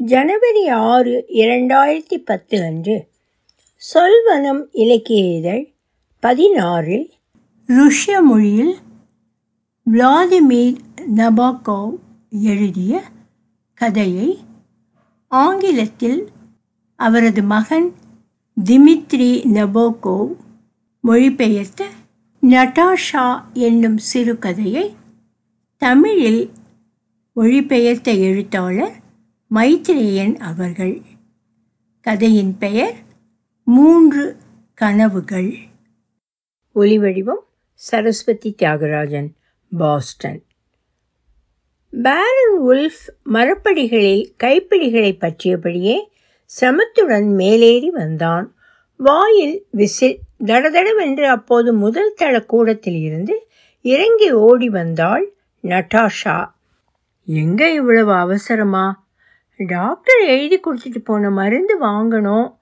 ஜனவரி ஆறு இரண்டாயிரத்தி பத்து அன்று சொல்வனம் இலக்கிய இதழ் பதினாறில் ருஷ்ய மொழியில் விளாதிமிர் நபாகோவ் எழுதிய கதையை ஆங்கிலத்தில் அவரது மகன் திமித்ரி நபோகோவ் மொழிபெயர்த்த நட்டாஷா என்னும் சிறுகதையை தமிழில் மொழிபெயர்த்த எழுத்தாளர் மைத்ரேயன் அவர்கள். கதையின் பெயர் மூன்று கனவுகள். ஒலிவடிவம் சரஸ்வதி தியாகராஜன் பாஸ்டன். பேரன் உல்ஃப் மரப்படிகளில் கைப்பிடிகளை பற்றியபடியே சிரமத்துடன் மேலேறி வந்தான். வாயில் விசில் தடதடவென்று அப்போது முதல் தள கூடத்தில் இருந்து இறங்கி ஓடி வந்தாள் நட்டாஷா. எங்க இவ்வளவு அவசரமா? டாக்டர் எழுதி கொடுத்துட்டு போன மருந்து வாங்கணும்.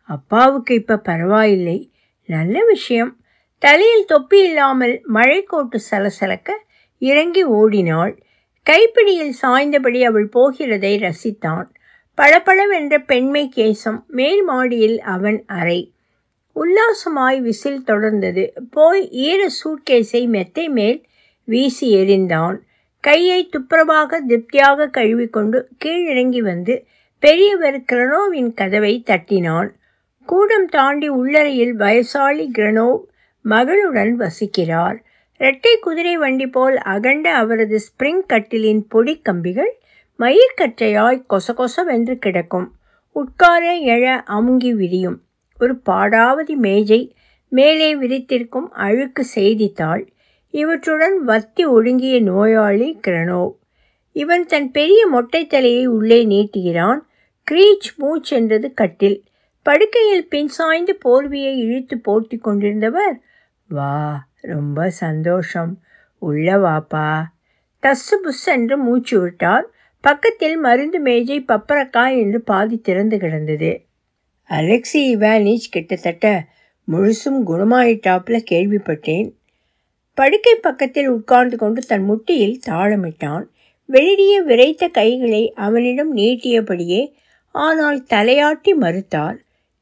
அப்பாவுக்கு இப்போ பரவாயில்லை. நல்ல விஷயம். தலையில் தொப்பி இல்லாமல் மழைக்கோட்டு சலசலக்க இறங்கி ஓடினாள். கைப்பிடியில் சாய்ந்தபடி அவள் போகிறதை ரசித்தான். பளபளவென்ற பெண்மை கேசம் மேல் மாடியில் அவன் அறை. உல்லாசமாய் விசில் தொடர்ந்தது. போய் ஈர சூட்கேஸை மெத்தை மேல் வீசி எறிந்தான். கையை துப்புரவாக திருப்தியாக கழுவிக்கொண்டு கீழிறங்கி வந்து பெரியவர் கிரணோவின் கதவை தட்டினான். கூடம் தாண்டி உள்ளறையில் வயசாளி கிரணோவ் மகளுடன் வசிக்கிறார். இரட்டை குதிரை வண்டி போல் அகண்ட அவரது ஸ்பிரிங் கட்டிலின் பொடி கம்பிகள் மயிர்கற்றையாய் கொசகொசவென்று கிடக்கும். உட்கார எழ அமுங்கி விரியும். ஒரு பாடாவதி மேஜை மேலே விரித்திருக்கும் அழுக்கு செய்தித்தாள் இவற்றுடன் வத்தி ஒடுங்கிய நோயாளி கிரணோவ் இவன் தன் பெரிய மொட்டை தலையை உள்ளே நீட்டுகிறான் கிரீச் மூச் என்றது கட்டில். படுக்கையில் பின் சாய்ந்து போர்வியை இழுத்து போர்த்தி கொண்டிருந்தவர் வா ரொம்ப சந்தோஷம். உள்ள வாப்பா. டஸ்ஸு புஸ் என்று மூச்சு விட்டார். பக்கத்தில் மருந்து மேஜை பப்பரக்காய் என்று பாதி திறந்து கிடந்தது. அலெக்சி இவானிச் கிட்டத்தட்ட முழுசும் குணமாயிட்டாப்புல கேள்விப்பட்டேன். படுக்கை பக்கத்தில் உட்கார்ந்து கொண்டு தன் முட்டியில் தாளமிட்டான். வெளிய விரைத்த கைகளை அவனிடம் நீட்டியபடியே ஆனால் தலையாட்டி மறுத்தாள்.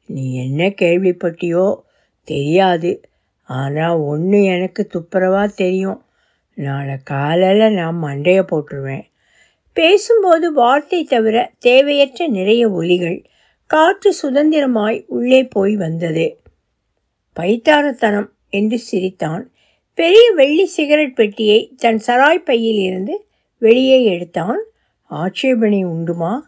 நீ என்ன கேள்விப்பட்டியோ? தெரியாது. ஆனால் ஒன்று எனக்கு துப்புரவா தெரியும். நாளை காலையில் நான் மண்டையை போட்டுருவேன். பேசும்போது வார்த்தை தவிர தேவையற்ற நிறைய ஒலிகள் காற்று சுதந்திரமாய் உள்ளே போய் வந்தது. பைத்தாரத்தனம் என்று சிரித்தான். பெரிய வெள்ளி சிகரெட் பெட்டியை தன் சராய் பையில் இருந்து வெளியே எடுத்தான். ஆட்சேபனை உண்டுமா?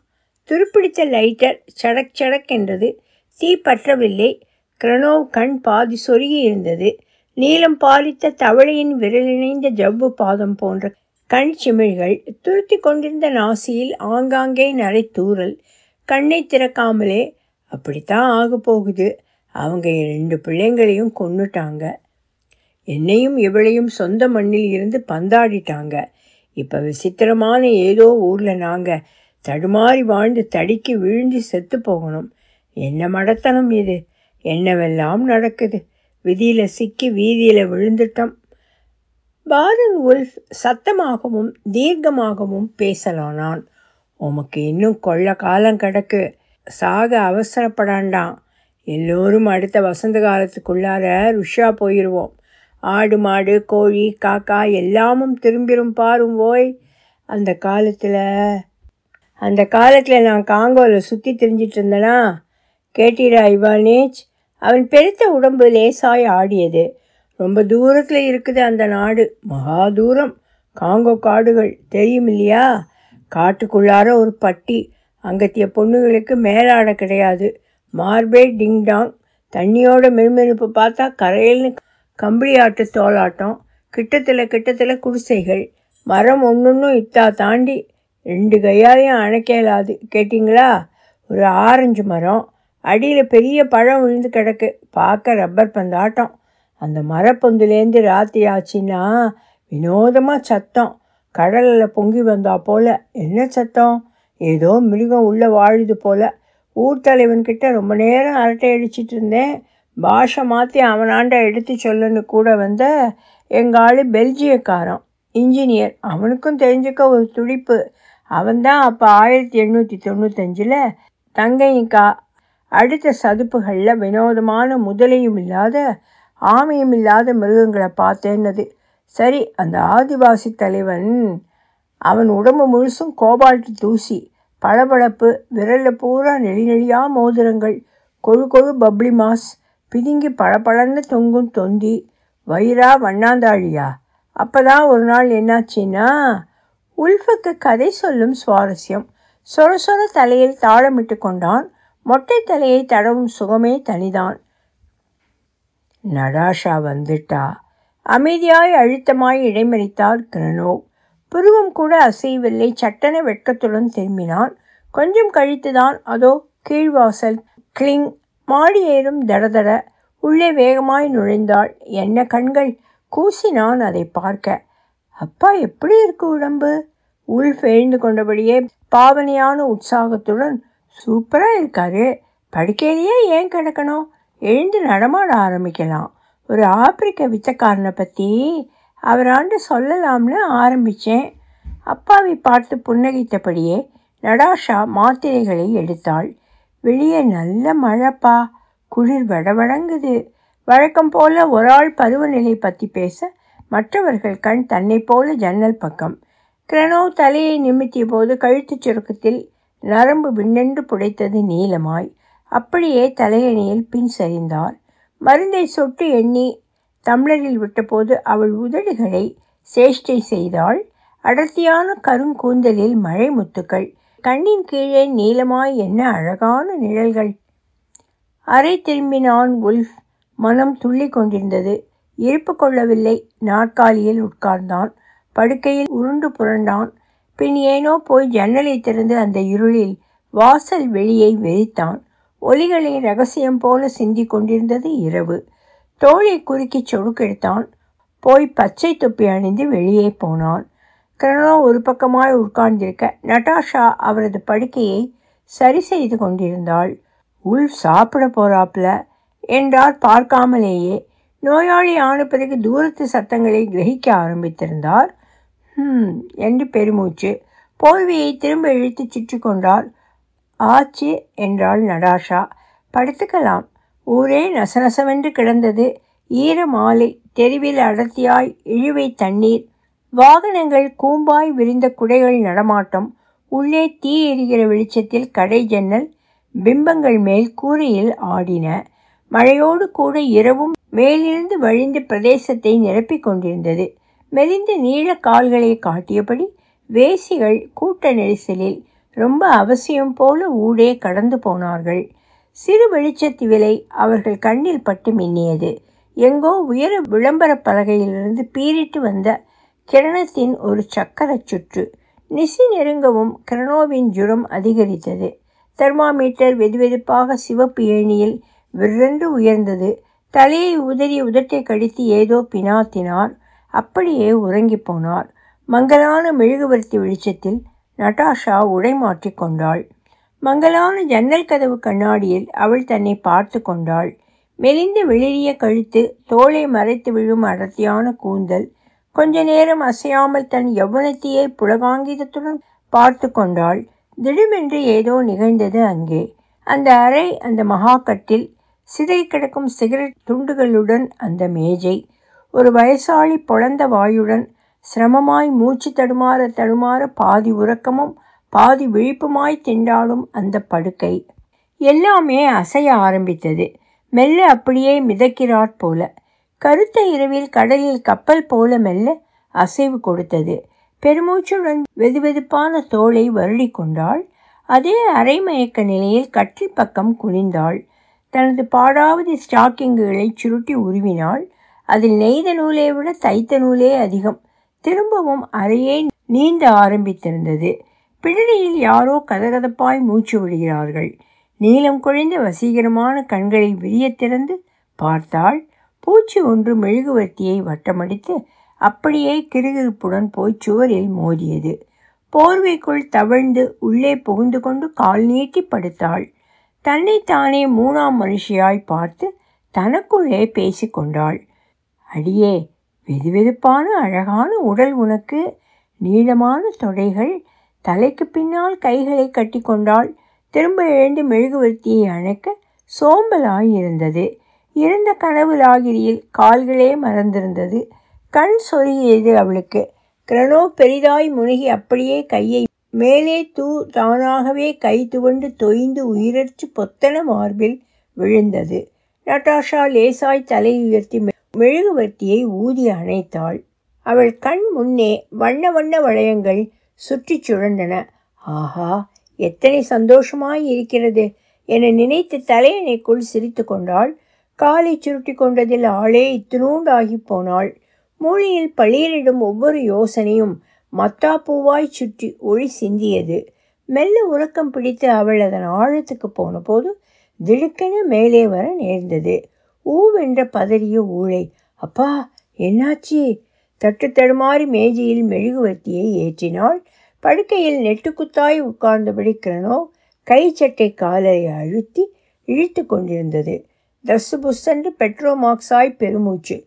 துருப்பிடித்த லைட்டர் சடக் சடக் என்றது. தீ பற்றவில்லை. கிரணோவ் கண் பாதி சொருகி இருந்தது. நீளம் பாலித்த தவளையின் விரலிணைந்த ஜவ்வு பாதம் போன்ற கண் சிமிழ்கள் துருத்தி கொண்டிருந்த நாசியில் ஆங்காங்கே நரை தூறல். கண்ணை திறக்காமலே அப்படித்தான் ஆக போகுது. அவங்க ரெண்டு பிள்ளைங்களையும் கொண்டுட்டாங்க என்னையும் இவளையும் சொந்த மண்ணில் இருந்து பந்தாடிட்டாங்க. இப்போ விசித்திரமான ஏதோ ஊரில் நாங்கள் தடுமாறி வாழ்ந்து தடிக்கு விழுந்து செத்து போகணும். என்ன மடத்தனம் இது? என்னவெல்லாம் நடக்குது? விதியில் சிக்கி வீதியில் விழுந்துட்டோம். பாரன் உல்ஃப் சத்தமாகவும் தீர்க்கமாகவும் பேசலானான். உமக்கு இன்னும் கொள்ள காலம் கிடக்கு. சாக அவசரப்படாண்டாம். எல்லோரும் அடுத்த வசந்த காலத்துக்குள்ளார ருஷ்யா போயிடுவோம் ஆடு மாடு கோழி காக்கா எல்லாமும் திரும்பிரும் பாரும் ஓய் அந்த காலத்தில் அந்த காலத்தில் நான் காங்கோவில் சுற்றி திரிஞ்சிட்டு இருந்தேனா? கேட்டீரா இவானேஜ் அவன் பெருத்த உடம்பு லேசாய் ஆடியது. ரொம்ப தூரத்தில் இருக்குது அந்த நாடு. மகா தூரம். காங்கோ காடுகள். தெரியும் இல்லையா காட்டுக்குள்ளார ஒரு பட்டி. அங்கத்திய பொண்ணுங்களுக்கு மேலாட கிடையாது. மார்பே டிங்டாங் தண்ணியோட மெருமெருப்பு பார்த்தா கரையில்னு கம்பளியாட்டு தோலாட்டம் கிட்டத்தில் கிட்டத்தில் குடிசைகள் மரம் ஒன்றொன்றும் இத்தா தாண்டி ரெண்டு கையாலையும் அணைக்கலாது கேட்டிங்களா? ஒரு ஆரஞ்சு மரம் அடியில் பெரிய பழம் விழுந்து கிடக்கு. பார்க்க ரப்பர் பந்தாட்டம். அந்த மரப்பொந்துலேருந்து ராத்திரி ஆச்சுன்னா வினோதமாக சத்தம். கடலில் பொங்கி வந்தா போல். என்ன சத்தம்? ஏதோ மிருகம் உள்ளே வாழுது போல். ஊர் தலைவன்கிட்ட ரொம்ப நேரம் அரட்டை அடிச்சிட்டு இருந்தேன். பாஷை மாற்றி அவனாண்ட எடுத்து சொல்லுன்னு கூட வந்த எங்கள் ஆள் பெல்ஜியக்காரன். இன்ஜினியர். அவனுக்கும் தெரிஞ்சுக்க ஒரு துடிப்பு. அவன்தான் அப்போ ஆயிரத்தி எண்ணூற்றி தொண்ணூத்தஞ்சில் தங்கைக்கா அடுத்த சதுப்புகளில் வினோதமான முதலையும் இல்லாத ஆமையும் இல்லாத மிருகங்களை பார்த்தேன்னது. சரி அந்த ஆதிவாசி தலைவன் அவன் உடம்பு முழுசும் கோபால்ட் தூசி பளபளப்பு விரலில் பூரா நெளி நெளியா மோதிரங்கள் கொழு கொழு பப்ளி மாஸ் பிதுங்கி பளபளன்னு தொங்கும் தொந்தி வயிறா வண்ணாந்தாழியா அப்போ தான் ஒரு நாள் என்னாச்சுன்னா? உல்ஃபுக்கு கதை சொல்லும் சுவாரஸ்யம். சொர சொர தலையில் தாளமிட்டு கொண்டான். மொட்டை தலையை தடவும் சுகமே தனிதான். நடாஷா வந்துட்டா. அமைதியாய் அழுத்தமாய் இடைமறித்தார் கிரணோ. புருவம் கூட அசையவில்லை. சட்டன வெட்கத்துடன் திரும்பினான். கொஞ்சம் கழித்துதான். அதோ கீழ்வாசல். கிளிங் மாடி ஏறும் தடதட உள்ளே வேகமாய் நுழைந்தாள். என்ன கண்கள்? கூசினான் அதை பார்க்க. அப்பா எப்படி இருக்கு உடம்பு? உள்ஃப் எழுந்து கொண்டபடியே பாவனையான உற்சாகத்துடன் சூப்பராக இருக்காரு. படுக்கையிலேயே ஏன் கிடக்கணும்? எழுந்து நடமாட ஆரம்பிக்கலாம். ஒரு ஆப்பிரிக்க வித்தக்காரனை பற்றி அவராண்டு சொல்லலாம்னு ஆரம்பித்தேன் அப்பாவை பார்த்து புன்னகைத்தபடியே நடாஷா மாத்திரைகளை எடுத்தாள். வெளியே நல்ல மழைப்பா. குளிர் வடவடங்குது. வழக்கம் போல ஒரு ஆள் பருவநிலை பற்றி பேச மற்றவர்கள் கண் தன்னை போல ஜன்னல் பக்கம். கிரணோ தலையை நிமித்திய போது கழுத்துச் சுருக்கத்தில் நரம்பு விண்ணென்று புடைத்தது நீளமாய் அப்படியே தலையணியில் பின் சரிந்தார். மருந்தை சொட்டு எண்ணி தம்ளரில் விட்டபோது அவள் உதடுகளை சேஷ்டை செய்தாள். அடர்த்தியான கருங்கூந்தலில் மழை முத்துக்கள் கண்ணின் கீழே நீளமாய் என்ன அழகான நிழல்கள். அரை திரும்பினான் உல்ஃப். மனம் துள்ளி கொண்டிருந்தது. இருப்பு கொள்ளவில்லை. நாற்காலியில் உட்கார்ந்தான். படுக்கையில் உருண்டு புரண்டான். பின் ஏனோ போய் ஜன்னலை திறந்து அந்த இருளில் வாசல் வெளியை வெறித்தான். ஒலிகளை ரகசியம் போல சிந்தி கொண்டிருந்தது இரவு. தோளை குறுக்கி சொடுக்கெடுத்தான். போய் பச்சை தொப்பி அணிந்து வெளியே போனான். கிரணோ ஒரு பக்கமாய் உட்கார்ந்திருக்க நட்டாஷா அவரது படுக்கையை சரி செய்து கொண்டிருந்தாள். உள் சாப்பிட போறாப்ல என்றார். பார்க்காமலேயே நோயாளி ஆன பிறகு தூரத்து சத்தங்களை கிரகிக்க ஆரம்பித்திருந்தார். ஹம் என்று பெருமூச்சு போர்வையை திரும்ப இழுத்து சுற்றி கொண்டார் ஆச்சு என்றாள் நடாஷா. படுத்துக்கலாம். ஊரே நசநசவென்று கிடந்தது. ஈர மாலை தெருவில் அடர்த்தியாய் இழுவை தண்ணீர் வாகனங்கள் கூம்பாய் விரிந்த குடைகள் நடமாட்டம் உள்ளே தீ எரிகிற வெளிச்சத்தில் கடை ஜன்னல் பிம்பங்கள் மேல் கூரையில் ஆடின. மழையோடு கூட இரவும் மேலிருந்து வழிந்து பிரதேசத்தை நிரப்பிக் கொண்டிருந்தது. மெலிந்த நீள கால்களை காட்டியபடி வேசிகள் கூட்ட நெரிசலில் ரொம்ப அவசியம் போல ஊடே கடந்து போனார்கள். சிறு வெளிச்சத்து விலை அவர்கள் கண்ணில் பட்டு மின்னியது. எங்கோ உயர விளம்பர பலகையிலிருந்து பீரிட்டு வந்த கிரணத்தின் ஒரு சக்கரச் சுற்று. நிசி நெருங்கவும் கிரணோவின் ஜுரம் அதிகரித்தது. தெர்மாமீட்டர் வெதுவெதுப்பாக சிவப்பு ஏணியில் விற்றென்று உயர்ந்தது. தலையை உதறி உதட்டை கடித்து ஏதோ பினாத்தினார். அப்படியே உறங்கி போனார். மங்கலான மெழுகுவர்த்தி வெளிச்சத்தில் நட்டாஷா உடை மாற்றி கொண்டாள். மங்கலான ஜன்னல் கதவு கண்ணாடியில் அவள் தன்னை பார்த்து கொண்டாள். மெலிந்து வெளிரிய கழுத்து தோலை மறைத்து விழும் அடர்த்தியான கூந்தல் கொஞ்ச நேரம் அசையாமல் தன் யௌவனத்தையே புலகாங்கிதத்துடன் பார்த்து கொண்டாள். திடுமென்று ஏதோ நிகழ்ந்தது அங்கே. அந்த அறை அந்த மகாக்கட்டில் சிதை கிடக்கும் சிகரெட் துண்டுகளுடன் அந்த மேஜை ஒரு வயசாளி பொழந்த வாயுடன் சிரமமாய் மூச்சு தடுமாற தடுமாற பாதி உறக்கமும் பாதி விழிப்புமாய் திண்டாடும் அந்த படுக்கை. எல்லாமே அசைய ஆரம்பித்தது. மெல்ல அப்படியே மிதக்கிறாற் போல. கருத்த இரவில் கடலில் கப்பல் போல மெல்ல அசைவு கொடுத்தது. பெருமூச்சுடன் வெதுவெதுப்பான தோலை வருடி கொண்டாள். அதே அரைமயக்க நிலையில் கட்டில் பக்கம் குனிந்தாள். தனது பாடாவது ஸ்டாக்கிங்குகளை சுருட்டி உருவினாள். அதில் நெய்த நூலை விட தைத்த நூலே அதிகம். திரும்பவும் அறையே நீந்த ஆரம்பித்திருந்தது. பிடரியில் யாரோ கதகதப்பாய் மூச்சு விடுகிறார்கள். நீளம் குழைந்த வசீகரமான கண்களை விரிய திறந்து பார்த்தாள். பூச்சி ஒன்று மெழுகுவர்த்தியை வட்டமடித்து அப்படியே கிருகிருப்புடன் போய் சுவரில் மோதியது. போர்வைக்குள் தவழ்ந்து உள்ளே புகுந்து கொண்டு கால் நீட்டி படுத்தாள். தன்னைத்தானே மூணாம் மனுஷியாய் பார்த்து தனக்குள்ளே பேசிக்கொண்டாள் அடியே வெதுவெதுப்பான அழகான உடல் உனக்கு. நீளமான தொடைகள். தலைக்கு பின்னால் கைகளை கட்டி கொண்டாள். திரும்ப எழுந்து மெழுகுவர்த்தியை அணைக்க சோம்பலாய் இருந்தது. இருந்த கனவு லாகிரியில் கால்களே மறந்திருந்தது. கண் சொருகியது அவளுக்கு. கிரணோ பெரிதாய் முனுகி அப்படியே கையை மேலே தூ தானாகவே கை துவண்டு தொய்ந்து உயிரற்று பொத்தன மார்பில் விழுந்தது. நட்டாஷா லேசாய் தலை உயர்த்தி மெழுகுவர்த்தியை ஊதி அணைத்தாள். அவள் கண் முன்னே வண்ண வண்ண வளையங்கள் சுற்றி சுழண்டன ஆஹா எத்தனை சந்தோஷமாய் இருக்கிறது என நினைத்து தலையணைக்குள் சிரித்து கொண்டாள் காலை சுருட்டி கொண்டதில் ஆளே இத்தினூண்டாகி போனாள். மூளையில் பளியரிடும் ஒவ்வொரு யோசனையும் மத்தா பூவாய் சுற்றி ஒளி சிந்தியது. மெல்ல உறக்கம் பிடித்து அவள் அதன் ஆழத்துக்கு போன போது திடுக்கென மேலே வர நேர்ந்தது. ஊவென்ற பதறிய ஊழை அப்பா என்னாச்சு? தட்டு தடுமாறி மேஜையில் மெழுகுவர்த்தியை ஏற்றினாள். படுக்கையில் நெட்டுக்குத்தாய் உட்கார்ந்தபடி கிரணோ கை சட்டை காலரை அழுத்தி இழுத்து கொண்டிருந்தது. தசு புஸ்ஸென்று பெட்ரோமாக்ஸாய் பெருமூச்சு.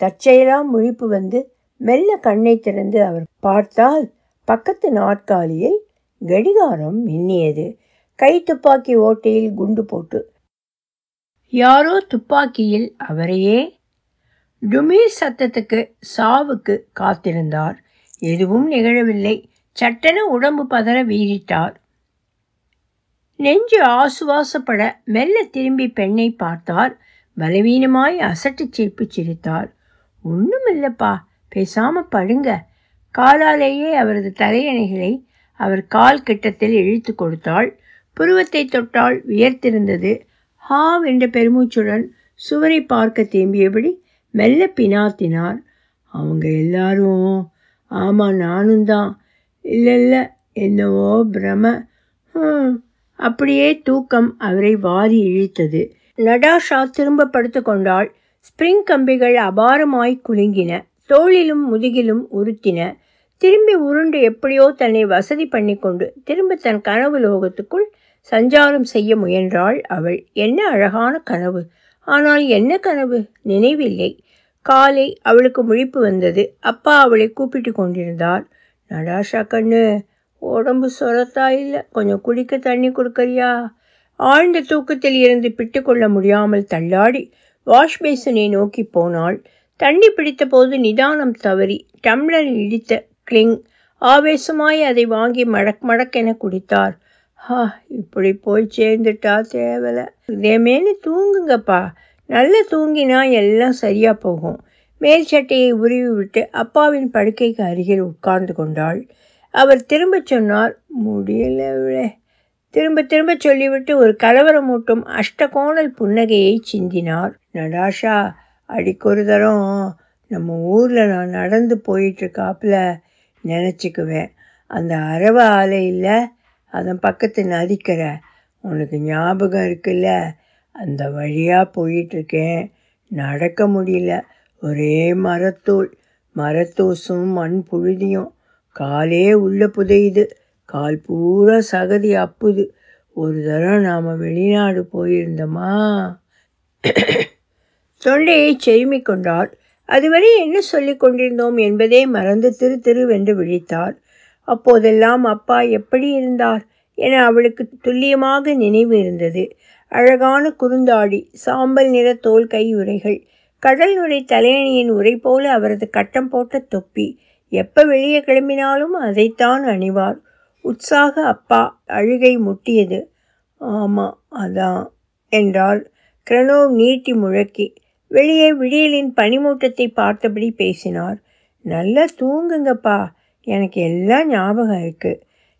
தற்செயலாம் முழிப்பு வந்து மெல்ல கண்ணை திறந்து அவர் பார்த்தால் பக்கத்து நாற்காலியில் கடிகாரம் மின்னியது. கை துப்பாக்கி ஓட்டையில் குண்டு போட்டு யாரோ துப்பாக்கியில் அவரையே? டுமீர் சத்தத்துக்கு சாவுக்கு காத்திருந்தார். எதுவும் நிகழவில்லை. சட்டென உடம்பு பதற வீறிட்டார். நெஞ்சு ஆசுவாசப்பட மெல்ல திரும்பி பெண்ணை பார்த்தார். பலவீனமாய் அசட்டு சிரிப்பு சிரித்தார். ஒன்றும் இல்லைப்பா பேசாம படுங்க. காலாலேயே அவரது தலையணைகளை அவர் கால் கிட்டத்தில் இழுத்து கொடுத்தாள். புருவத்தை தொட்டால் வியர்த்திருந்தது. ஹாவ் என்ற பெருமூச்சுடன் சுவரை பார்க்க திரும்பியபடி மெல்ல பினாத்தினார். அவங்க எல்லாரும் ஆமாம் நானும் தான் இல்லை இல்லை என்னவோ பிரம. அப்படியே தூக்கம் அவரை வாரி இழுத்தது. நடாஷா திரும்ப படுத்து கொண்டாள். ஸ்ப்ரிங் கம்பிகள் அபாரமாய் குலுங்கின. தோளிலும் முதுகிலும் உறுத்தின. திரும்பி உருண்டு எப்படியோ தன்னை வசதி பண்ணி கொண்டு திரும்ப தன் கனவு லோகத்துக்குள் சஞ்சாரம் செய்ய முயன்றாள் அவள். என்ன அழகான கனவு. ஆனால் என்ன கனவு? நினைவில்லை. காலை அவளுக்கு முழிப்பு வந்தது. அப்பா அவளை கூப்பிட்டு கொண்டிருந்தார். நடாஷா கண்ணு உடம்பு சொரத்தா இல்லை. கொஞ்சம் குடிக்க தண்ணி கொடுக்கறியா? ஆழ்ந்த தூக்கத்தில் இருந்து பிட்டுக்கொள்ள முடியாமல் தள்ளாடி வாஷ் பேசனை நோக்கி போனாள். தண்ணி பிடித்த போது நிதானம் தவறி டம்ளர் இடித்த கிளிங் ஆவேசமாய் அதை வாங்கி மடக் மடக்கென குடித்தார். ஹா இப்படி போய் சேர்ந்துட்டா தேவலை. இதேமேனு தூங்குங்கப்பா. நல்லா தூங்கினா எல்லாம் சரியாக போகும். மேல் சட்டையை உருவி விட்டு அப்பாவின் படுக்கைக்கு அருகில் உட்கார்ந்து கொண்டாள். அவர் திரும்ப சொன்னார் முடியலவிழே திரும்ப திரும்ப சொல்லிவிட்டு ஒரு கலவரமூட்டும் அஷ்டகோணல் புன்னகையை சிந்தினார். நடாஷா அடிக்கொரு தரம் நம்ம ஊரில் நான் நடந்து போயிட்டுருக்காப்புல நினச்சிக்குவேன். அந்த அரவ ஆலையில் அதன் பக்கத்து நதிக்கரை. உனக்கு ஞாபகம் இருக்குல்ல அந்த வழியாக போயிட்டுருக்கேன். நடக்க முடியல. ஒரே மரத்தூள் மரத்தூசும் மண் புழுதியும் காலே உள்ள புதையுது. கால் பூரா சகதி அப்புது. ஒரு தரம் நாம் வெளிநாடு போயிருந்தோமா? தொண்டையை செருமிக் கொண்டாள். அதுவரை என்ன சொல்லி கொண்டிருந்தோம் என்பதே மறந்து திரு திருவென்று விழித்தார் அப்போதெல்லாம் அப்பா எப்படி இருந்தார் என அவளுக்கு துல்லியமாக நினைவு இருந்தது. அழகான குறுந்தாடி சாம்பல் நிற தோல் கையுறைகள் கடல் நுரை தலையணியின் உரை போல அவரது கட்டம் போட்ட தொப்பி எப்போ வெளியே கிளம்பினாலும் அதைத்தான் அணிவார். உற்சாக அப்பா அழுகை முட்டியது. ஆமாம் அதான் என்றால் கிரணோவ் நீட்டி முழக்கி. வெளியே விடியலின் பனிமூட்டத்தை பார்த்தபடி பேசினார். நல்லா தூங்குங்கப்பா. எனக்கு எல்லாம் ஞாபகம் இருக்கு.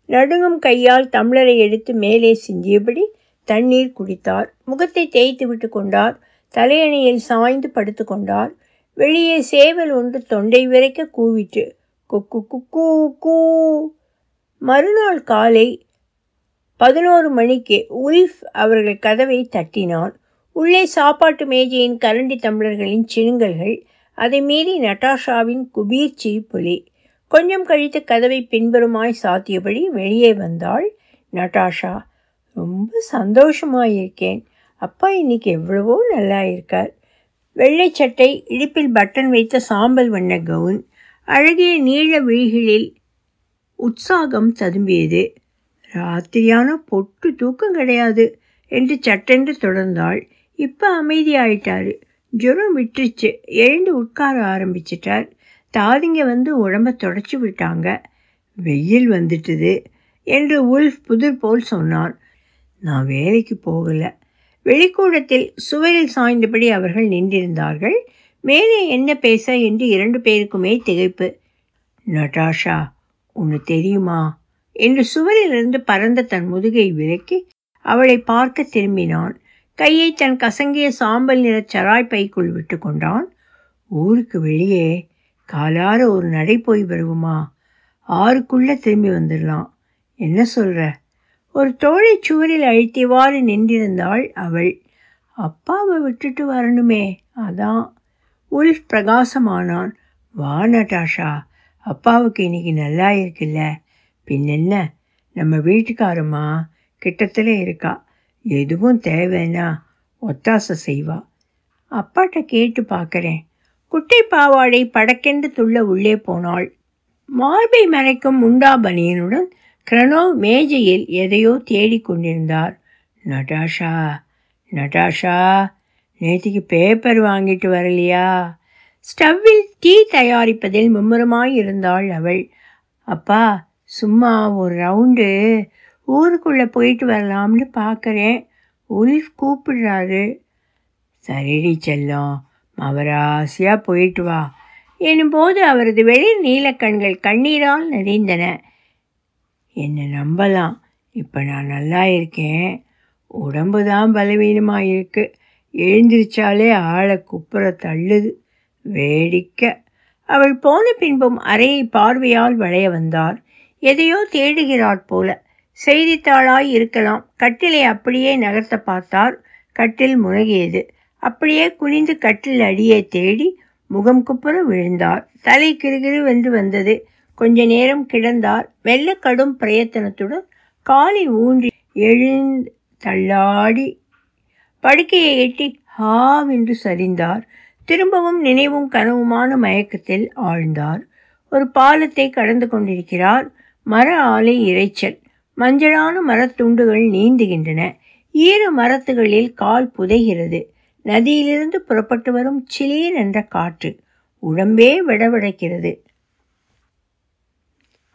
நடுங்கும் கையால் தம்ளரை எடுத்து மேலே சிந்தியபடி தண்ணீர் குடித்தார். முகத்தை தேய்த்து விட்டு கொண்டார். தலையணையில் சாய்ந்து படுத்து கொண்டார். வெளியே சேவல் ஒன்று தொண்டை விரைக்க கூவிட்டு குக்கு குக்கு கூ மறுநாள் காலை பதினோரு மணிக்கு உல்ஃப் அவர்கள் கதவை தட்டினான். உள்ளே சாப்பாட்டு மேஜையின் கரண்டி தம்ளர்களின் சினுங்கல்கள் அதை மீறி நட்டாஷாவின் குபீர் சிரிப்பொலி கொஞ்சம் கழித்து கதவை பின்புறமாய் சாத்தியபடி வெளியே வந்தாள் நட்டாஷா. ரொம்ப சந்தோஷமாயிருக்கேன். அப்பா இன்னைக்கு எவ்வளவோ நல்லா இருக்கார் வெள்ளை சட்டை இடுப்பில் பட்டன் வைத்த சாம்பல் வண்ண கவுன் அழகிய நீள விழிகளில் உற்சாகம் ததும்பியது ராத்திரியான பொட்டு தூக்கம் கிடையாது என்று சட்டென்று தொடர்ந்தாள். இப்போ அமைதியாயிட்டாரு. ஜுரம் விட்டுருச்சு. எழுந்து உட்கார ஆரம்பிச்சிட்டார். தாதிங்க வந்து உடம்ப தொடச்சி விட்டாங்க. வெயில் வந்துட்டுது என்று உல்ஃப் புதிர் போல் சொன்னான். நான் வேலைக்கு போகலை. வெளிக்கூடத்தில் சுவரில் சாய்ந்தபடி அவர்கள் நின்றிருந்தார்கள். மேலே என்ன பேச என்று இரண்டு பேருக்குமே திகைப்பு. நட்டாஷா உன்னு தெரியுமா? என்று சுவரிலிருந்து பறந்த தன் முதுகை விலக்கி அவளை பார்க்க திரும்பினான். கையை தன் கசங்கிய சாம்பல் நிற சராய் பைக்குள் விட்டு கொண்டான். ஊருக்கு வெளியே காலார ஒரு நடை போய் வருவோமா? ஆறுக்குள்ளே திரும்பி வந்துடலாம் என்ன சொல்கிற ஒரு தோழை சுவரில் அழுத்திவாறு நின்றிருந்தாள் அவள். அப்பாவை விட்டுட்டு வரணுமே. அதான் உல்ஃப் பிரகாசமானான். வா நட்டாஷா அப்பாவுக்கு இன்னைக்கு நல்லா இருக்குல்ல? பின்னென்ன? நம்ம வீட்டுக்காரம்மா கிட்டத்தில் இருக்கா. எதுவும் தேவைன்னா ஒத்தாசை செய்வா. அப்பாட்ட கேட்டு பார்க்குறேன் குட்டி பாவாடை படக்கென்று துள்ள உள்ளே போனாள். மார்பை மறைக்கும் முண்டா பனியனுடன் கிரணோ மேஜையில் எதையோ தேடிக்கொண்டிருந்தார் நடாஷா நடாஷா நேற்றுக்கு பேப்பர் வாங்கிட்டு வரலையா? ஸ்டவ்வில் டீ தயாரிப்பதில் மும்முரமாய் இருந்தாள் அவள். அப்பா சும்மா ஒரு ரவுண்டு ஊருக்குள்ளே போயிட்டு வரலாம்னு பார்க்குறேன் உல்ஃப் கூப்பிடுறாரு. சரிடி செல்லம் மவராசியாக போயிட்டு வா. எனும்போது அவரது வெளிர் நீலக்கண்கள் கண்ணீரால் நிறைந்தன. என்னை நம்பலாம். இப்போ நான் நல்லா இருக்கேன். உடம்பு தான் பலவீனமாக இருக்குது எழுந்திரிச்சாலே ஆளை குப்புற தள்ளுது. வேடிக்கை. அவள் போன பின்பும் அறையை பார்வையால் வளைய வந்தார். எதையோ தேடுகிறாற் போல. செய்தித்தாளாய் இருக்கலாம். கட்டிலை அப்படியே நகர்த்த பார்த்தார். கட்டில் முனகியது. அப்படியே குனிந்து கட்டில் அடியே தேடி முகம் குப்புற விழுந்தார். தலை கிருகிருவென்று வந்தது. கொஞ்ச நேரம் கிடந்தார். மெல்ல கடும் பிரயத்தனத்துடன் காலை ஊன்றி எழுந்து தள்ளாடி படுக்கையை எட்டி ஹாவென்று சரிந்தார். திரும்பவும் நினைவும் கனவுமான மயக்கத்தில் ஆழ்ந்தார். ஒரு பாலத்தை கடந்து கொண்டிருக்கிறார். மர ஆலை இறைச்சல் மஞ்சளான மரத்துண்டுகள் நீந்துகின்றன. ஈர மரத்துகளில் கால் புதைகிறது. நதியிலிருந்து புறப்பட்டு வரும் சிலீர் என்ற காற்று உடம்பே விடவிடைக்கிறது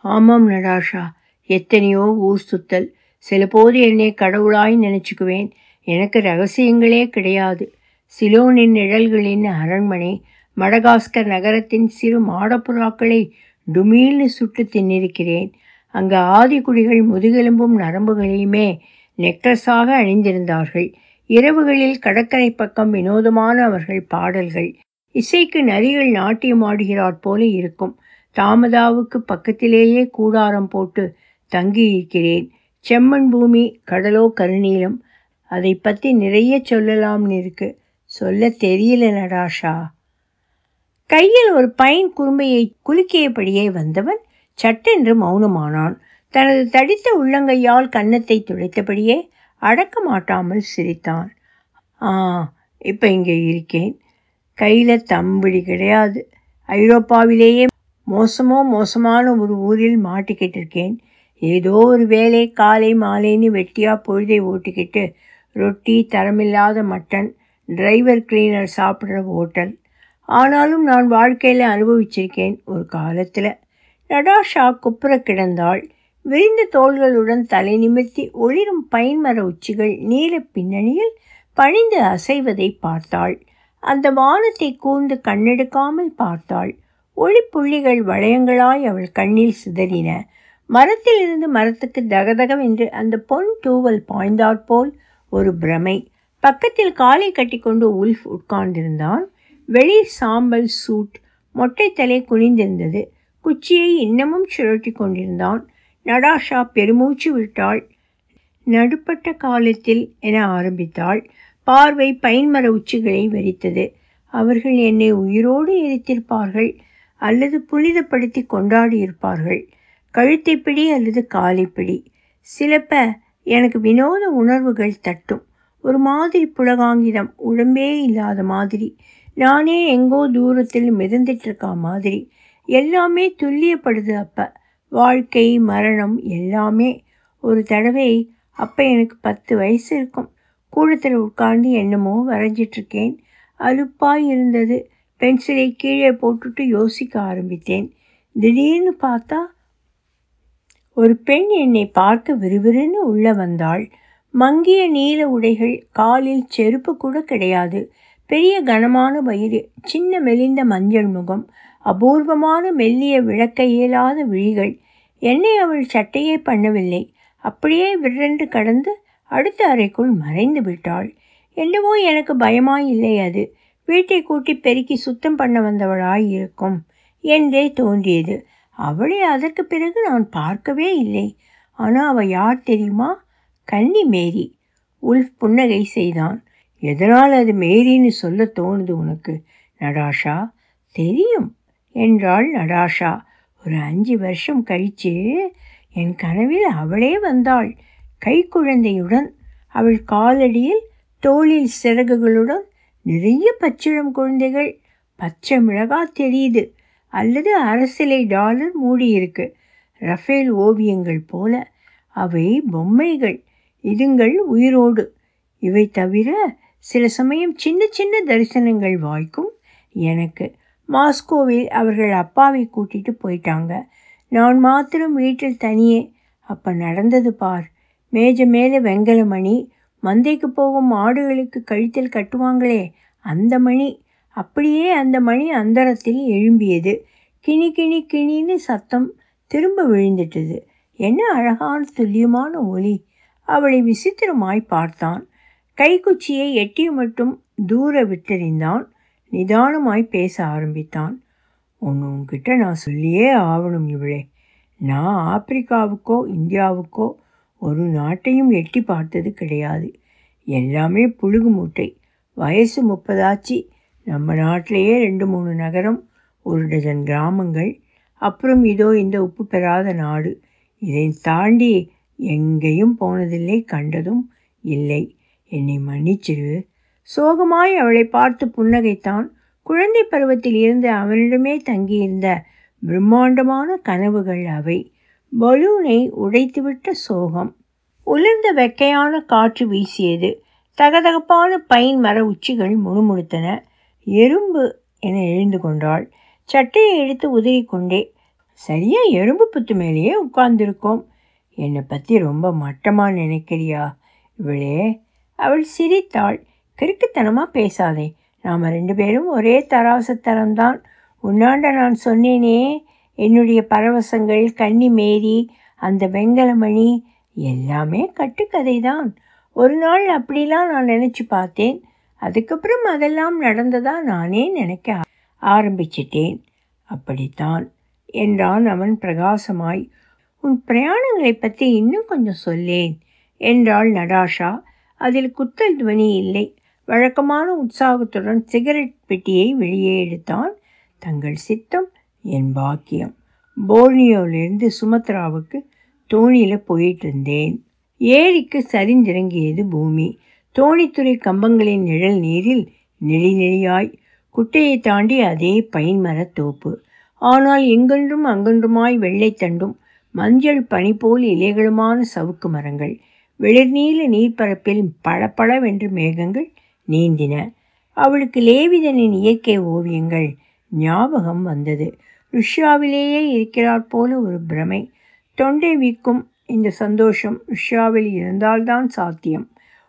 ஆமாம் நடாஷா எத்தனையோ ஊர் சுத்தல். சில போது என்னை கடவுளாய் நினச்சிக்குவேன். எனக்கு ரகசியங்களே கிடையாது. சிலோனின் நிழல்களின் அரண்மனை மடகாஸ்கர் நகரத்தின் சிறு மாடப்புறாக்களை டுமீல்னு சுட்டு தின்னிருக்கிறேன். அங்கு ஆதிக்குடிகள் முதுகெலும்பும் நரம்புகளையுமே நெக்லஸாக அணிந்திருந்தார்கள். இரவுகளில் கடற்கரை பக்கம் வினோதமான அவர்கள் பாடல்கள். இசைக்கு நரிகள் நாட்டியமாடுகிறாற் போல இருக்கும். தாமதாவுக்கு பக்கத்திலேயே கூடாரம் போட்டு தங்கியிருக்கிறேன். செம்மண் பூமி கடலோ கருநீலம் அதை பற்றி நிறைய சொல்லலாம்னு இருக்கு. சொல்ல தெரியல நடாஷா கையில் ஒரு பைன் குறும்பையை குலுக்கியபடியே வந்தவன் சட்டென்று மௌனமானான். தனது தடித்த உள்ளங்கையால் கன்னத்தை துடைத்தபடியே அடக்க மாட்டாமல் சிரித்தான். ஆ இப்போ இங்கே இருக்கேன். கையில் தம்பிடி கிடையாது. ஐரோப்பாவிலேயே மோசமோ மோசமான ஒரு ஊரில் மாட்டிக்கிட்டு இருக்கேன் ஏதோ ஒரு வேலை காலை மாலைன்னு வெட்டியாக பொழுதை ஓட்டிக்கிட்டு ரொட்டி தரமில்லாத மட்டன் டிரைவர் கிளீனர் சாப்பிட்ற ஹோட்டல் ஆனாலும் நான் வாழ்க்கையில் அனுபவிச்சிருக்கேன் ஒரு காலத்தில். நடாஷா குப்புற கிடந்தாள் விரிந்த தோள்களுடன் தலை நிமிர்த்தி ஒளிரும் பைன்மர உச்சிகள் நீல பின்னணியில் பணிந்து அசைவதை பார்த்தாள். அந்த வானத்தை கூர்ந்து கண்ணெடுக்காமல் பார்த்தாள். ஒளிப்புள்ளிகள் வளையங்களாய் அவள் கண்ணில் சிதறின. மரத்திலிருந்து மரத்துக்கு தகதகவென்று அந்த பொன் தூவல் பாய்ந்தாற்போல் ஒரு பிரமை. பக்கத்தில் காலை கட்டிக்கொண்டு உல்ஃப் உட்கார்ந்திருந்தான். வெளி சாம்பல் சூட் மொட்டை தலை குனிந்திருந்தது. குச்சியை இன்னமும் சுழட்டி கொண்டிருந்தான். நடாஷா பெருமூச்சு விட்டாள். நடுப்பட்ட காலத்தில் என ஆரம்பித்தாள். பார்வை பைன்மர உச்சிகளை வெறித்தது. அவர்கள் என்னை உயிரோடு எரித்திருப்பார்கள் அல்லது புனிதப்படுத்தி கொண்டாடியிருப்பார்கள். கழுத்தை பிடி அல்லது காலை பிடி சிலப்ப எனக்கு வினோத உணர்வுகள் தட்டும். ஒரு மாதிரி புலகாங்கிதம் உடம்பே இல்லாத மாதிரி. நானே எங்கோ தூரத்தில் மிதந்துட்டுருக்கா மாதிரி. எல்லாமே துல்லியப்படுது அப்போ. வாழ்க்கை மரணம் எல்லாமே. ஒரு தடவை அப்போ எனக்கு பத்து வயசு இருக்கும். கூடத்தில் உட்கார்ந்து என்னமோ வரைஞ்சிட்ருக்கேன் அலுப்பாய் இருந்தது. பென்சிலை கீழே போட்டுட்டு யோசிக்க ஆரம்பித்தேன். திடீர்னு பார்த்தா ஒரு பெண் என்னை பார்க்க விறுவிறுன்னு உள்ளே வந்தாள். மங்கிய நீல உடைகள் காலில் செருப்பு கூட கிடையாது. பெரிய கனமான வயிறு சின்ன மெலிந்த மஞ்சள் முகம் அபூர்வமான மெல்லிய விளக்க இயலாத விழிகள். என்னை அவள் சட்டையே பண்ணவில்லை. அப்படியே விரண்டு கடந்து அடுத்த அறைக்குள் மறைந்து விட்டாள். என்னவோ எனக்கு பயமாய் இல்லை அது. வீட்டை கூட்டி பெருக்கி சுத்தம் பண்ண வந்தவளாய் இருக்கும். என்றே தோன்றியது. அவளை அதற்கு பிறகு நான் பார்க்கவே இல்லை. ஆனால் அவள் யார் தெரியுமா? கன்னி மேரி. உல்ஃப் புன்னகை செய்தான். எதனால் அது மேரின்னு சொல்ல தோணுது உனக்கு? நடாஷா? தெரியும் என்றாள் நடாஷா. ஒரு அஞ்சு வருஷம் கழிச்சு என் கனவில் அவளே வந்தாள். கைக்குழந்தையுடன் அவள் காலடியில் தோளில் சிறகுகளுடன் நிறைய பச்சிளம் குழந்தைகள். பச்சை மிளகா தெரியுது. அல்லது அரசிலை டாலர் மூடியிருக்கு. ரஃபேல் ஓவியங்கள் போல அவை பொம்மைகள் இதுங்கள் உயிரோடு. இவை தவிர சில சமயம் சின்ன சின்ன தரிசனங்கள் வாய்க்கும் எனக்கு. மாஸ்கோவில் அவர்கள் அப்பாவை கூட்டிகிட்டு போயிட்டாங்க. நான் மாத்திரம் வீட்டில் தனியே. அப்போ நடந்தது பார். மேஜ மேலே வெங்கல மணி மந்தைக்கு போகும் ஆடுகளுக்கு கழுத்தில் கட்டுவாங்களே அந்த மணி. அப்படியே அந்த மணி அந்தரத்தில் எழும்பியது. கிணி கிணி கிணின்னு சத்தம் திரும்ப விழுந்துட்டது. என்ன அழகான துல்லியமான ஒலி! அவளை விசித்திரமாய் பார்த்தான். கைக்குச்சியை எட்டி மட்டும் தூர விட்டறிந்தான். நிதானமாய் பேச ஆரம்பித்தான். ஒன்று உன்கிட்ட நான் சொல்லியே ஆகணும் இவளே. நான் ஆப்பிரிக்காவுக்கோ இந்தியாவுக்கோ ஒரு நாட்டையும் எட்டி பார்த்தது கிடையாது. எல்லாமே புழுகு மூட்டை. வயசு முப்பதாச்சு. நம்ம நாட்டிலேயே ரெண்டு மூணு நகரம் ஒரு டஜன் கிராமங்கள். அப்புறம் இதோ இந்த உப்பு பெறாத நாடு. இதை தாண்டி எங்கேயும் போனதில்லை கண்டதும் இல்லை. என்னை மன்னிச்சிரு. சோகமாய் அவளை பார்த்து புன்னகைத்தான். குழந்தை பருவத்தில் இருந்து அவனிடமே தங்கியிருந்த பிரம்மாண்டமான கனவுகள் அவை. பலூனை உடைத்துவிட்ட சோகம். உலர்ந்த வெக்கையான காற்று வீசியது. தகதகப்பான பைன் மர உச்சிகள் முணுமுணுத்தன. எறும்பு என எழுந்து கொண்டாள். சட்டையை எடுத்து உதறி கொண்டே சரியா எறும்பு புத்து மேலேயே உட்கார்ந்திருக்கோம். என்னை பற்றி ரொம்ப மட்டமாக நினைக்கிறியா? இவளே அவள் சிரித்தாள். கிறுக்குத்தனமாக பேசாதே. நாம் ரெண்டு பேரும் ஒரே தராசத்தனம்தான் உன்னாண்ட நான் சொன்னேனே என்னுடைய பரவசங்கள் கன்னி மேரி அந்த வெங்கலமணி எல்லாமே கட்டுக்கதை தான் ஒரு நாள் அப்படிலாம் நான் நினச்சி பார்த்தேன். அதுக்கப்புறம் அதெல்லாம் நடந்ததா நானே நினைக்க ஆரம்பிச்சிட்டேன். அப்படித்தான் என்றான் அவன் பிரகாசமாய். உன் பிரயாணங்களை பற்றி இன்னும் கொஞ்சம் சொல்லேன் என்றாள் நடாஷா. அதில் குத்தல் துவனி இல்லை. வழக்கமான உற்சாகத்துடன் சிகரெட் பெட்டியை வெளியே எடுத்தான். தங்கள் சித்தம் என் பாக்கியம். போர்னியோவிலிருந்து சுமத்ராவுக்கு தோணியில் போயிட்டு இருந்தேன் ஏரிக்கு சரிந்திறங்கியது பூமி. தோணித்துறை கம்பங்களின் நிழல் நீரில் நெளி நெளியாய் குட்டையை தாண்டி அதே பைன் மரத்தோப்பு ஆனால் எங்கென்றும் அங்கொன்றுமாய் வெள்ளைத்தண்டும் மஞ்சள் பனி போல் இலைகளுமான சவுக்கு மரங்கள். வெளிர்நீல நீர்ப்பரப்பில் பளபளவென்று மேகங்கள் நீந்தின. அவளுக்கு லேவிதனின் இயற்கை ஓவியங்கள் ஞாபகம் வந்தது. ருஷ்யாவிலேயே இருக்கிறார் போல ஒரு பிரமை. தொண்டை வீக்கும் இந்த சந்தோஷம் ருஷ்யாவில் இருந்தால்தான் சாத்தியம்.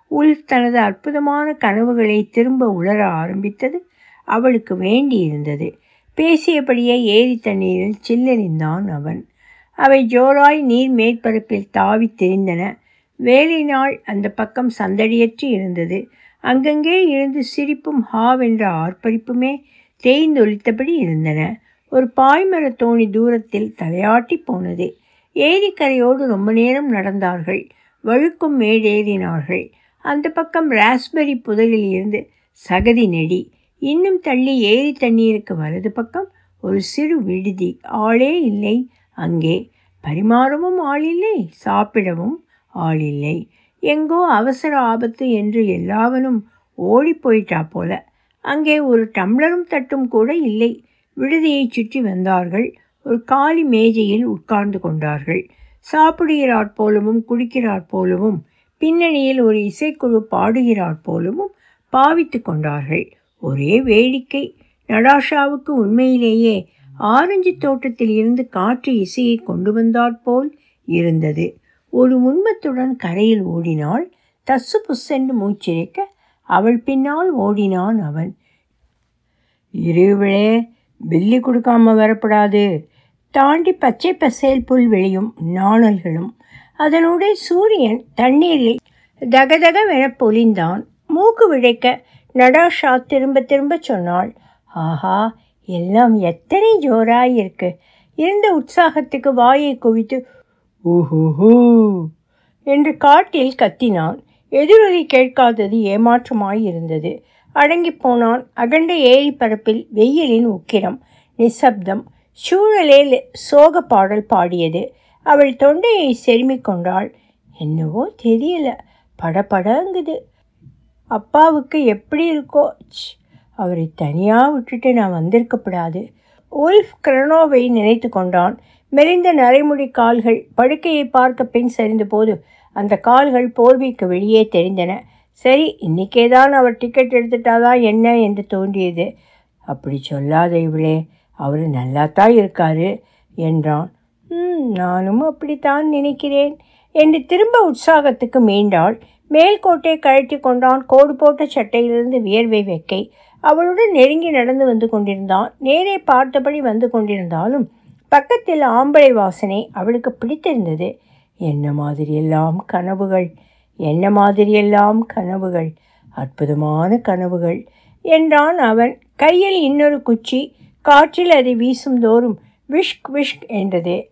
உள் தனது அற்புதமான கனவுகளை திரும்ப உணர ஆரம்பித்தது. அவளுக்கு வேண்டியிருந்தது. பேசியபடியே ஏரி தண்ணீரில் சில்லறிந்தான் அவன். அவை ஜோராய் நீர் மேற்பரப்பில் தாவி திரிந்தன. வேலை நாள் அந்த பக்கம் சந்தடியற்று இருந்தது. அங்கங்கே இருந்து சிரிப்பும் ஹாவென்ற ஆர்ப்பரிப்புமே தேய்ந்தொலித்தபடி இருந்தன. ஒரு பாய்மர தோணி தூரத்தில் தலையாட்டி போனது. ஏரிக்கரையோடு ரொம்ப நேரம் நடந்தார்கள். வழுக்கும் மேடேறினார்கள். அந்த பக்கம் ராஸ்பெரி புதரில் இருந்து சகதி நெடி இன்னும் தள்ளி ஏரி தண்ணீருக்கு வலது பக்கம் ஒரு சிறு விடுதி. ஆளே இல்லை. அங்கே பரிமாறவும் ஆளில்லை சாப்பிடவும் ஆளில்லை. எங்கோ அவசர ஆபத்து என்று எல்லாவனும் ஓடி போயிட்டா போல. அங்கே ஒரு டம்ளரும் தட்டும் கூட இல்லை. விடுதியை சுற்றி வந்தார்கள். ஒரு காலி மேஜையில் உட்கார்ந்து கொண்டார்கள். சாப்பிடுகிறாற் போலவும் குடிக்கிறாற் போலவும் பின்னணியில் ஒரு இசைக்குழு பாடுகிறாற் போலவும் பாவித்து கொண்டார்கள். ஒரே வேடிக்கை. நடாஷாவுக்கு உண்மையிலேயே ஆரஞ்சு தோட்டத்தில் இருந்து காற்று இசையை கொண்டு வந்தாற்போல் இருந்தது. ஒரு உண்மத்துடன் கரையில் ஓடினாள். தசு புஸ்ஸென்று மூச்சிறைக்க அவள் பின்னால் ஓடினான் அவன். இருவிழே பில்லி கொடுக்காம வரப்படாது. தாண்டி பச்சை பசேல் புல் வெளியும் நாணல்களும் அதனுடைய சூரியன் தண்ணீரில் தகதகவென பொலிந்தான். மூக்கு விழைக்க நடாஷா திரும்ப திரும்ப சொன்னாள். ஆஹா எல்லாம் எத்தனை ஜோராயிருக்கு. இருந்த உற்சாகத்துக்கு வாயை குவித்து ஓஹோஹோ என்று காட்டில் கத்தினான். எதிரொலி கேட்காதது ஏமாற்றமாய் இருந்தது அடங்கி போனான். அகண்ட ஏரி பரப்பில் வெயிலின் உக்கிரம் நிசப்தம் சூழலே சோக பாடல் பாடியது. அவள் தொண்டையை செருமிக் கொண்டாள். என்னவோ தெரியல. படபடங்குது. அப்பாவுக்கு எப்படி இருக்கோ? அவரை தனியாக விட்டுட்டு நான் வந்திருக்கப்படாது. உல்ஃப் கிரனோவை நினைத்து கொண்டான். மெலிந்த நரைமுடி கால்கள் படுக்கையை பார்க்க பின் சரிந்த போது அந்த கால்கள் போர்வைக்கு வெளியே தெரிந்தன. சரி இன்றைக்கே தான் அவர் டிக்கெட் எடுத்துட்டாதான் என்ன என்று தோன்றியது. அப்படி சொல்லாத இவளே. அவர் நல்லாத்தான் இருக்காரு என்றான். நானும் அப்படித்தான் நினைக்கிறேன் என்று திரும்ப உற்சாகத்துக்கு மீண்டாள். மேல்கோட்டை கழட்டி கொண்டான். கோடு போட்ட சட்டையிலிருந்து வியர்வை வெக்கை அவளுடன் நெருங்கி நடந்து வந்து கொண்டிருந்தான். நேரே பார்த்தபடி வந்து கொண்டிருந்தாலும் பக்கத்தில் ஆம்பளை வாசனை அவளுக்கு பிடித்திருந்தது. என்ன மாதிரியெல்லாம் கனவுகள்? என்ன மாதிரியெல்லாம் கனவுகள்? அற்புதமான கனவுகள் என்றான் அவன். கையில் இன்னொரு குச்சி காற்றில் அதை வீசும் தோறும் விஷ்க் விஷ்க் என்றது.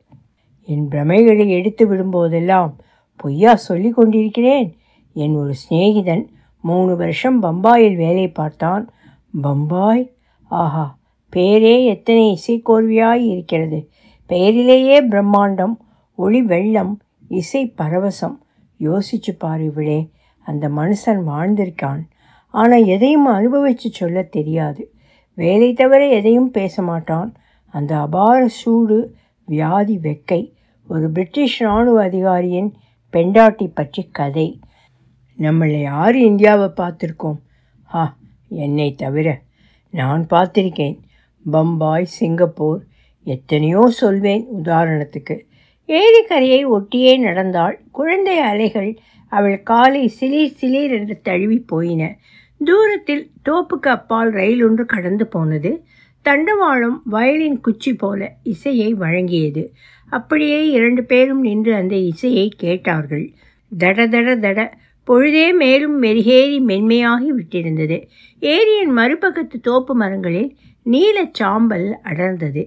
என் பிரமைகளை எடுத்து விடும்போதெல்லாம் பொய்யா சொல்லி கொண்டிருக்கிறேன். என் ஒரு சிநேகிதன் மூணு வருஷம் பம்பாயில் வேலை பார்த்தான். பம்பாய்? ஆஹா பேரே எத்தனை இசைக்கோர்வியாய் இருக்கிறது. பெயரிலேயே பிரம்மாண்டம் ஒளி வெள்ளம் இசை பரவசம். யோசிச்சு பாரு அந்த மனுஷன் வாழ்ந்திருக்கான். ஆனால் எதையும் அனுபவித்து சொல்ல தெரியாது. வேலை தவிர எதையும் பேச மாட்டான். அந்த அபார சூடு வியாதி வெக்கை ஒரு பிரிட்டிஷ் இராணுவ அதிகாரியின் பெண்டாட்டி பற்றி கதை. நம்மளை யார் இந்தியாவை பார்த்துருக்கோம்? ஹா என்னை தவிர நான் பார்த்திருக்கேன். பம்பாய் சிங்கப்பூர் எத்தனையோ சொல்வேன் உதாரணத்துக்கு. ஏரிக்கரையை ஒட்டியே நடந்தால் குழந்தை அலைகள் அவள் காலை சிலீர் சிலீர் என்று தழுவி போயின. தூரத்தில் தோப்புக்கு அப்பால் ரயில் ஒன்று கடந்து போனது. தண்டவாளம் வயலின் குச்சி போல இசையை வழங்கியது. அப்படியே இரண்டு பேரும் நின்று அந்த இசையை கேட்டார்கள். தட தட தட. பொழுதே மேலும் மெருகேறி மென்மையாகி விட்டிருந்தது. ஏரியின் மறுபக்கத்து தோப்பு மரங்களில் நீல சாம்பல் அடர்ந்தது.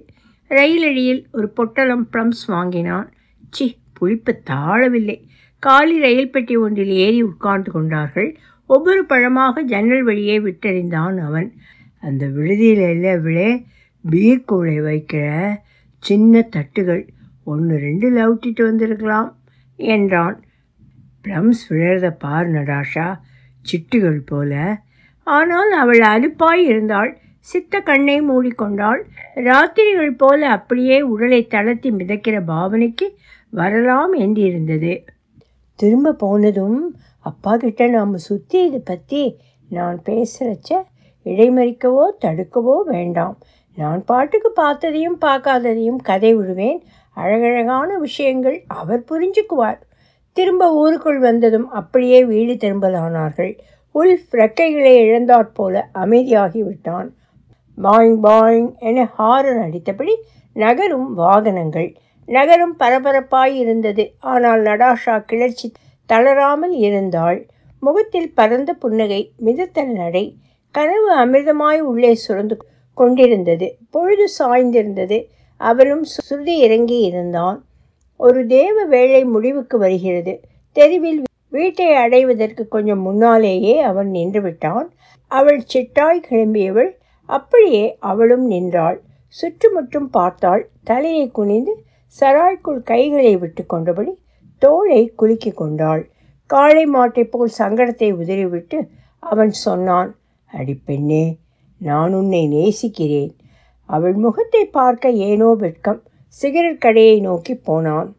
ரயிலடியில் ஒரு பொட்டலம் ப்ளம்ஸ் வாங்கினான். சி புளிப்பு தாழவில்லை. காலி ரயில் பெட்டி ஒன்றில் ஏறி உட்கார்ந்து கொண்டார்கள். ஒவ்வொரு பழமாக ஜன்னல் வழியே விட்டறிந்தான் அவன். அந்த விடுதியில் இல்லவிலே பீர் கூளை வைக்கிற சின்ன தட்டுகள். ஒன்று ரெண்டு லவுட்டிட்டு வந்திருக்கலாம் என்றான். ப்ளம்ஸ் விழறத பார் நடாஷா சிட்டுகள் போல. ஆனால் அவள் அலுப்பாய் இருந்தாள். சித்த கண்ணை மூடிக்கொண்டாள். ராத்திரிகள் போல அப்படியே உடலை தளர்த்தி மிதக்கிற பாவனைக்கு வரலாம் என்றிருந்தது. திரும்ப போனதும் அப்பா கிட்ட நாம் சுற்றி இதை பற்றி நான் பேசுகிறச்ச இடைமறிக்கவோ தடுக்கவோ வேண்டாம். நான் பாட்டுக்கு பார்த்ததையும் பார்க்காததையும் கதை விடுவேன். அழகழகான விஷயங்கள் அவர் புரிஞ்சுக்குவார். திரும்ப ஊருக்குள் வந்ததும் அப்படியே வீடு திரும்பலானார்கள். உல்ஃப் ரெக்கைகளை இழந்தாற் போல அமைதியாகி விட்டான் பாயிங் பாயிங் என ஹாரன் அடித்தபடி நகரும் வாகனங்கள். நகரம் பரபரப்பாய் இருந்தது. ஆனால் நடாஷா கிளர்ச்சி தளராமல் இருந்தாள். முகத்தில் பரந்த புன்னகை மிதத்தல் நடை கனவு அமிர்தமாய் உள்ளே சுரந்து கொண்டிருந்தது. பொழுது சாய்ந்திருந்தது. அவளும் சுருதி இறங்கி இருந்தான். ஒரு தேவ வேளை முடிவுக்கு வருகிறது. தெருவில் வீட்டை அடைவதற்கு கொஞ்சம் முன்னாலேயே அவன் நின்று விட்டான். அவள் சிட்டாய் கிளம்பியவள் அப்படியே அவளும் நின்றாள். சுற்றுமுற்றும் பார்த்தாள். தலையை குனிந்து சராய்க்குள் கைகளை விட்டு கொண்டபடி தோளை குலுக்கி கொண்டாள். காளை மாட்டை போல் சங்கடத்தை உதறிவிட்டு அவன் சொன்னான் அடிப்பெண்ணே பெண்ணே நான் உன்னை நேசிக்கிறேன். அவள் முகத்தை பார்க்க ஏனோ வெட்கம் சிகரெட் கடையை நோக்கி போனான்.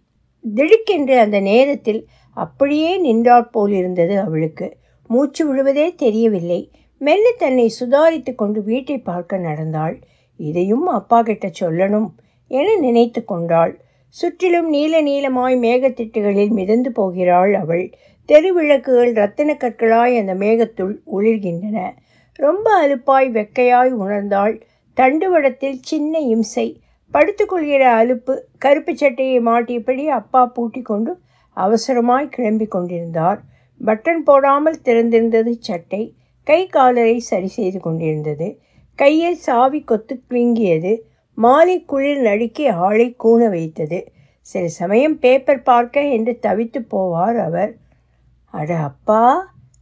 திடுக்கென்று அந்த நேரத்தில் அப்படியே நின்றாற் போல் இருந்தது அவளுக்கு. மூச்சு விழுவதே தெரியவில்லை. மெல்ல தன்னை சுதாரித்து கொண்டு வீட்டை பார்க்க நடந்தாள். இதையும் அப்பா கிட்ட சொல்லணும் என நினைத்து கொண்டாள். சுற்றிலும் நீல நீளமாய் மேகத்திட்டுகளில் மிதந்து போகிறாள் அவள். தெருவிளக்குகள் ரத்தின கற்களாய் அந்த மேகத்துள் ஒளிர்கின்றன. ரொம்ப அலுப்பாய் வெக்கையாய் உணர்ந்தாள் தண்டுவடத்தில் சின்ன இம்சை. படுத்துக்கொள்கிற அலுப்பு கருப்பு சட்டையை மாட்டியபடி அப்பா பூட்டி கொண்டு அவசரமாய் கிளம்பி கொண்டிருந்தார். பட்டன் போடாமல் திறந்திருந்தது சட்டை. கை காலரை சரி செய்து கொண்டிருந்தது. கையில் சாவி கொத்து கிளிங்கியது மாலை குளிர் நடுக்கி ஆளை கூண வைத்தது. சில சமயம் பேப்பர் பார்க்க என்று தவித்து போவார் அவர். அட அப்பா!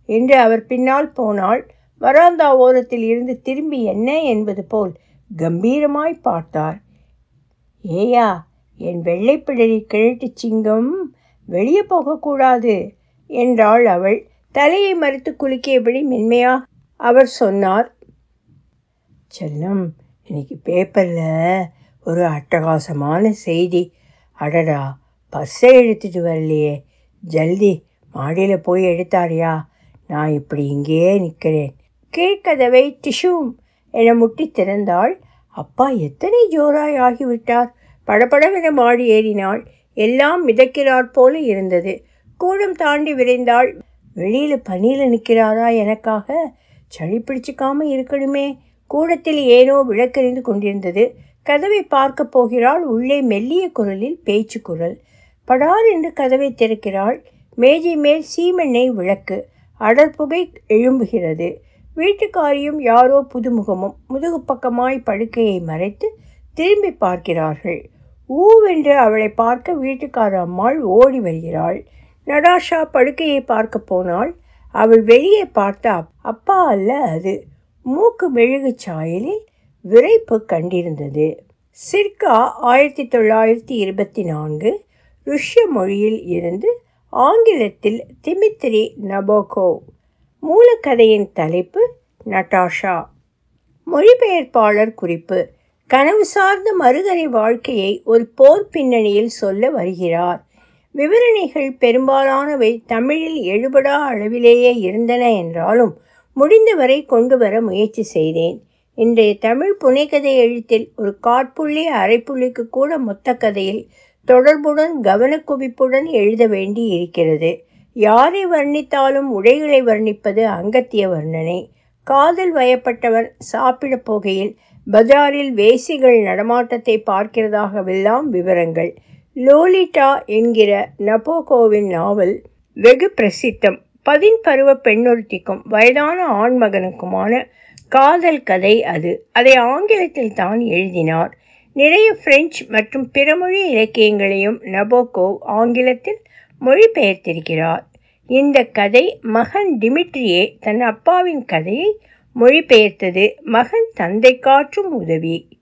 என்று அவர் பின்னால் போனாள். வராந்தா ஓரத்தில் இருந்து திரும்பி என்ன என்பது போல் கம்பீரமாய் பார்த்தார். ஏயா என் வெள்ளைப்பிடரி கிழட்டு சிங்கம் வெளியே போகக்கூடாது என்றாள் அவள். தலையை மறுத்து குலுக்கியபடி மென்மையா அவர் சொன்னார். செல்லம் இன்னைக்கு பேப்பரில் ஒரு அட்டகாசமான செய்தி. அடடா பஸ்ஸை எடுத்துட்டு வரலையே. ஜல்தி மாடியில் போய் எடுத்தாரியா? நான் இப்படி இங்கேயே நிற்கிறேன் கீழ்கதவை டிஷூம் என முட்டி திறந்தாள். அப்பா எத்தனை ஜோராய் ஆகிவிட்டார். படபடவென மாடி ஏறினாள். எல்லாம் மிதக்கிறாற் போல இருந்தது. கூடம் தாண்டி விரைந்தாள். வெளியில் பனியில் நிற்கிறாரா எனக்காக? சளி பிடிச்சிக்காம இருக்கணுமே. கூடத்தில் ஏனோ விளக்கறிந்து கொண்டிருந்தது. கதவை பார்க்க போகிறாள். உள்ளே மெல்லிய குரலில் பேச்சு குரல். படார் என்று கதவை திறக்கிறாள். மேஜை மேல் சீமெண்ணெய் விளக்கு. அடற்புகை எழும்புகிறது. வீட்டுக்காரியும் யாரோ புதுமுகமும் முதுகு பக்கமாய் படுக்கையை மறைத்து திரும்பி பார்க்கிறார்கள். ஊவென்று அவளை பார்க்க வீட்டுக்கார அம்மாள் ஓடி வருகிறாள். நடாஷா படுக்கையை பார்க்க போனால் அவள் வெளியே பார்த்த அப்பா அல்ல அது. மூக்கு மெழுகு சாயலில் விரைப்பு கண்டிருந்தது. சிர்கா ஆயிரத்தி தொள்ளாயிரத்தி இருபத்தி நான்கு ருஷ்ய மொழியில் இருந்து ஆங்கிலத்தில் திமித்ரி நபோகோ. மூலக்கதையின் தலைப்பு நட்டாஷா. மொழிபெயர்ப்பாளர் குறிப்பு. கனவு சார்ந்த மறுகரை வாழ்க்கையை ஒரு போர் பின்னணியில் சொல்ல வருகிறார். விவரணைகள் பெரும்பாலானவை தமிழில் எழுபடா அளவிலேயே இருந்தன என்றாலும் முடிந்தவரை கொண்டு வர முயற்சி செய்தேன். இன்றைய தமிழ் புனைக்கதை எழுத்தில் ஒரு காற்புள்ளி அரைப்புள்ளிக்கு கூட மொத்த கதையில் தொடர்புடன் கவனக்குவிப்புடன் எழுத வேண்டி இருக்கிறது யாரை வர்ணித்தாலும் உடைகளை வர்ணிப்பது அங்கத்திய வர்ணனை காதல் வயப்பட்டவன் சாப்பிட போகையில் பஜாரில் வேசிகள் நடமாட்டத்தை பார்க்கிறதாகவெல்லாம் விவரங்கள். லோலிட்டா என்கிற நபோகோவின் நாவல் வெகு பிரசித்தம். பதின் பருவ பெண்ணொருத்திக்கும் வயதான ஆண்மகனுக்குமான காதல் கதை அது. அதை ஆங்கிலத்தில் தான் எழுதினார். நிறைய பிரெஞ்சு மற்றும் பிறமொழி இலக்கியங்களையும் நபோகோவ் ஆங்கிலத்தில் மொழிபெயர்த்திருக்கிறார். இந்த கதை மகன் டிமிட்ரியே தன் அப்பாவின் கதையை மொழிபெயர்த்தது. மகன் தந்தை காற்றும் உதவி.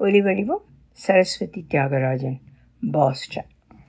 ஒலிவடிவம் சரஸ்வதி தியாகராஜன் பாஸ்டன்.